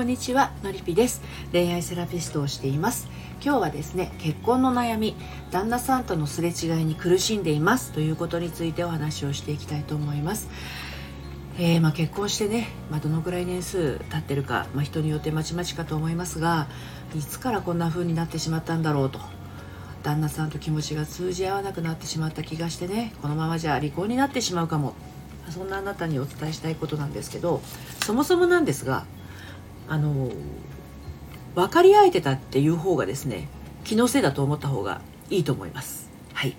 こんにちはのりぴです。恋愛セラピストをしています。今日はですね結婚の悩み旦那さんとのすれ違いに苦しんでいます。ということについてお話をしていきたいと思います。えー、まあ、結婚してね、まあ、どのくらい年数経ってるか、まあ、人によってまちまちかと思いますがいつからこんな風になってしまったんだろうと旦那さんと気持ちが通じ合わなくなってしまった気がしてねこのままじゃ離婚になってしまうかも。そんなあなたにお伝えしたいことなんですけどそもそもなんですがあの分かり合えてたっていう方がですね気のせいだと思った方がいいと思います。はい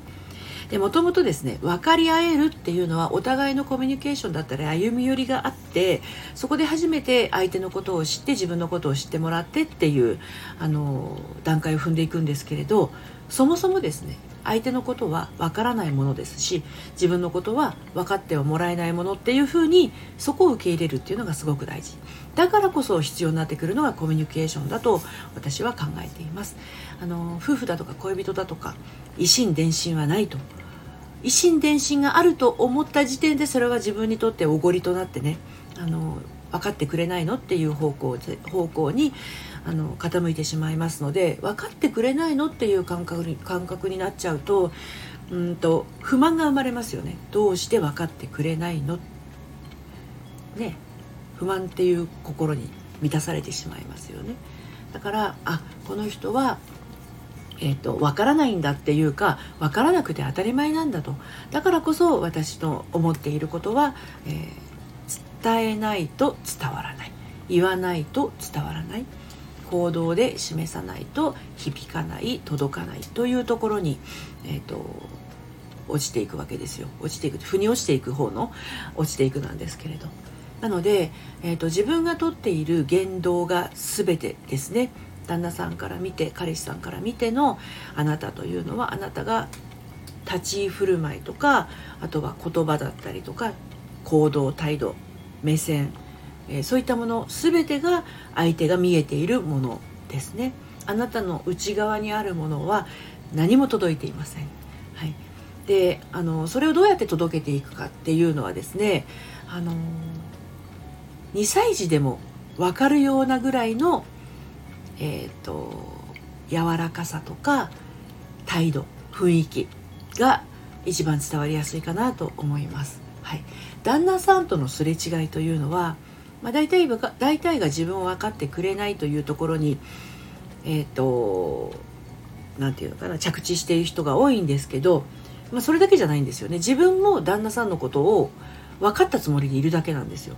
でもともとですね分かり合えるっていうのはお互いのコミュニケーションだったり歩み寄りがあってそこで初めて相手のことを知って自分のことを知ってもらってっていうあの段階を踏んでいくんですけれどそもそもですね相手のことはわからないものですし自分のことは分かってはもらえないものっていうふうにそこを受け入れるっていうのがすごく大事。だからこそ必要になってくるのがコミュニケーションだと私は考えています。あの夫婦だとか恋人だとか一心伝心はないと。一心伝心があると思った時点でそれは自分にとっておごりとなってねあの分かってくれないのっていう方向方向にあの傾いてしまいますので分かってくれないのっていう感覚に感覚になっちゃうとうんと不満が生まれますよね。どうして分かってくれないの？ね。不満っていう心に満たされてしまいますよね。だからあこの人はえーと、分からないんだっていうか分からなくて当たり前なんだと。だからこそ私の思っていることは、えー、伝えないと伝わらない。言わないと伝わらない。行動で示さないと響かない届かないというところに、えーと、落ちていくわけですよ。落ちていく腑に落ちていく方の落ちていくなんですけれど。なので、えー、と自分がとっている言動が全てですね。旦那さんから見て彼氏さんから見てのあなたというのはあなたが立ち居振る舞いとかあとは言葉だったりとか行動態度目線。えそういったもの全てが相手が見えているものですね。あなたの内側にあるものは何も届いていません、はい、であのそれをどうやって届けていくかっていうのはですねあの2歳児でも分かるようなぐらいの、えーと、柔らかさとか態度雰囲気が一番伝わりやすいかなと思います。はい、旦那さんとのすれ違いというのはまあ、大体が大体が自分を分かってくれないというところにえっ、ー、と何て言うのかな着地している人が多いんですけど、まあ、それだけじゃないんですよね自分も旦那さんのことを分かったつもりでいるだけなんですよ。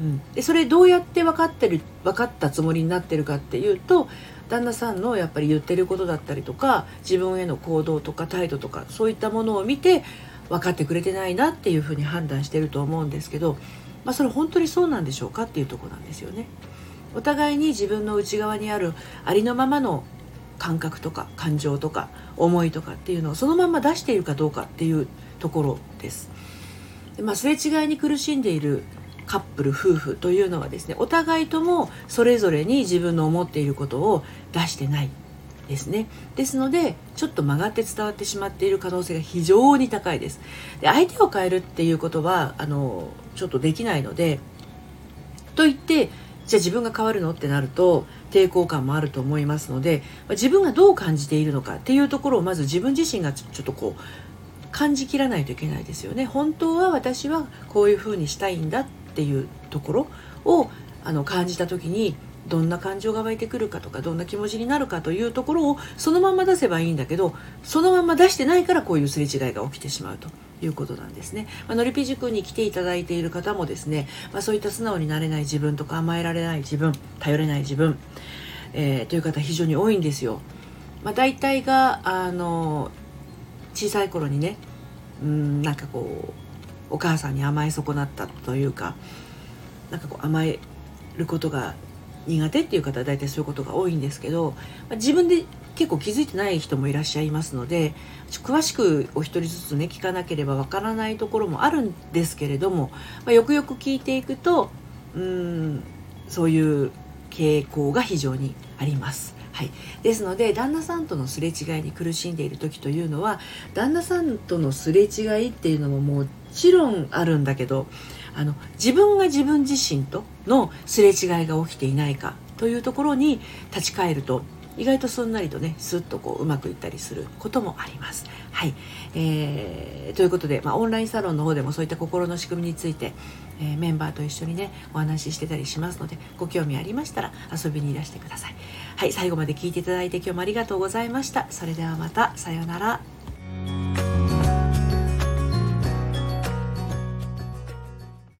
うん、でそれどうやって分かってる分かったつもりになってるかっていうと旦那さんのやっぱり言ってることだったりとか自分への行動とか態度とかそういったものを見て分かってくれてないなっていうふうに判断してると思うんですけどまあ、それ本当にそうなんでしょうかっていうとこなんですよね。お互いに自分の内側にあるありのままの感覚とか感情とか思いとかっていうのをそのまま出しているかどうかっていうところです。でまあ、すれ違いに苦しんでいるカップル夫婦というのはですねお互いともそれぞれに自分の思っていることを出してないですね。ですのでちょっと曲がって伝わってしまっている可能性が非常に高いです。で相手を変えるっていうことはあのちょっとできないのでと言ってじゃあ自分が変わるのってなると抵抗感もあると思いますので自分がどう感じているのかっていうところをまず自分自身がちょっとこう感じきらないといけないですよね。本当は私はこういうふうにしたいんだっていうところをあの感じた時にどんな感情が湧いてくるかとかどんな気持ちになるかというところをそのまま出せばいいんだけどそのまま出してないからこういうすれ違いが起きてしまうということなんですね。まあ、のりぴ塾に来ていただいている方もですね、まあ、そういった素直になれない自分とか甘えられない自分頼れない自分、えー、という方非常に多いんですよ。まあ、大体があの小さい頃にねうんなんかこうお母さんに甘え損なったというかなんかこう甘えることが苦手っていう方は大体そういうことが多いんですけど、ま、自分で結構気づいてない人もいらっしゃいますので詳しくお一人ずつね聞かなければわからないところもあるんですけれども、まあ、よくよく聞いていくとうんそういう傾向が非常にあります。はい、ですので旦那さんとのすれ違いに苦しんでいる時というのは旦那さんとのすれ違いっていうのももちろんあるんだけどあの自分が自分自身とのすれ違いが起きていないかというところに立ち返ると意外とすんなりとねスッとこううまくいったりすることもあります。はい、えー、ということで、まあ、オンラインサロンの方でもそういった心の仕組みについて、えー、メンバーと一緒にねお話ししてたりしますのでご興味ありましたら遊びにいらしてください。はい最後まで聞いていただいて今日もありがとうございました。それではまたさようなら。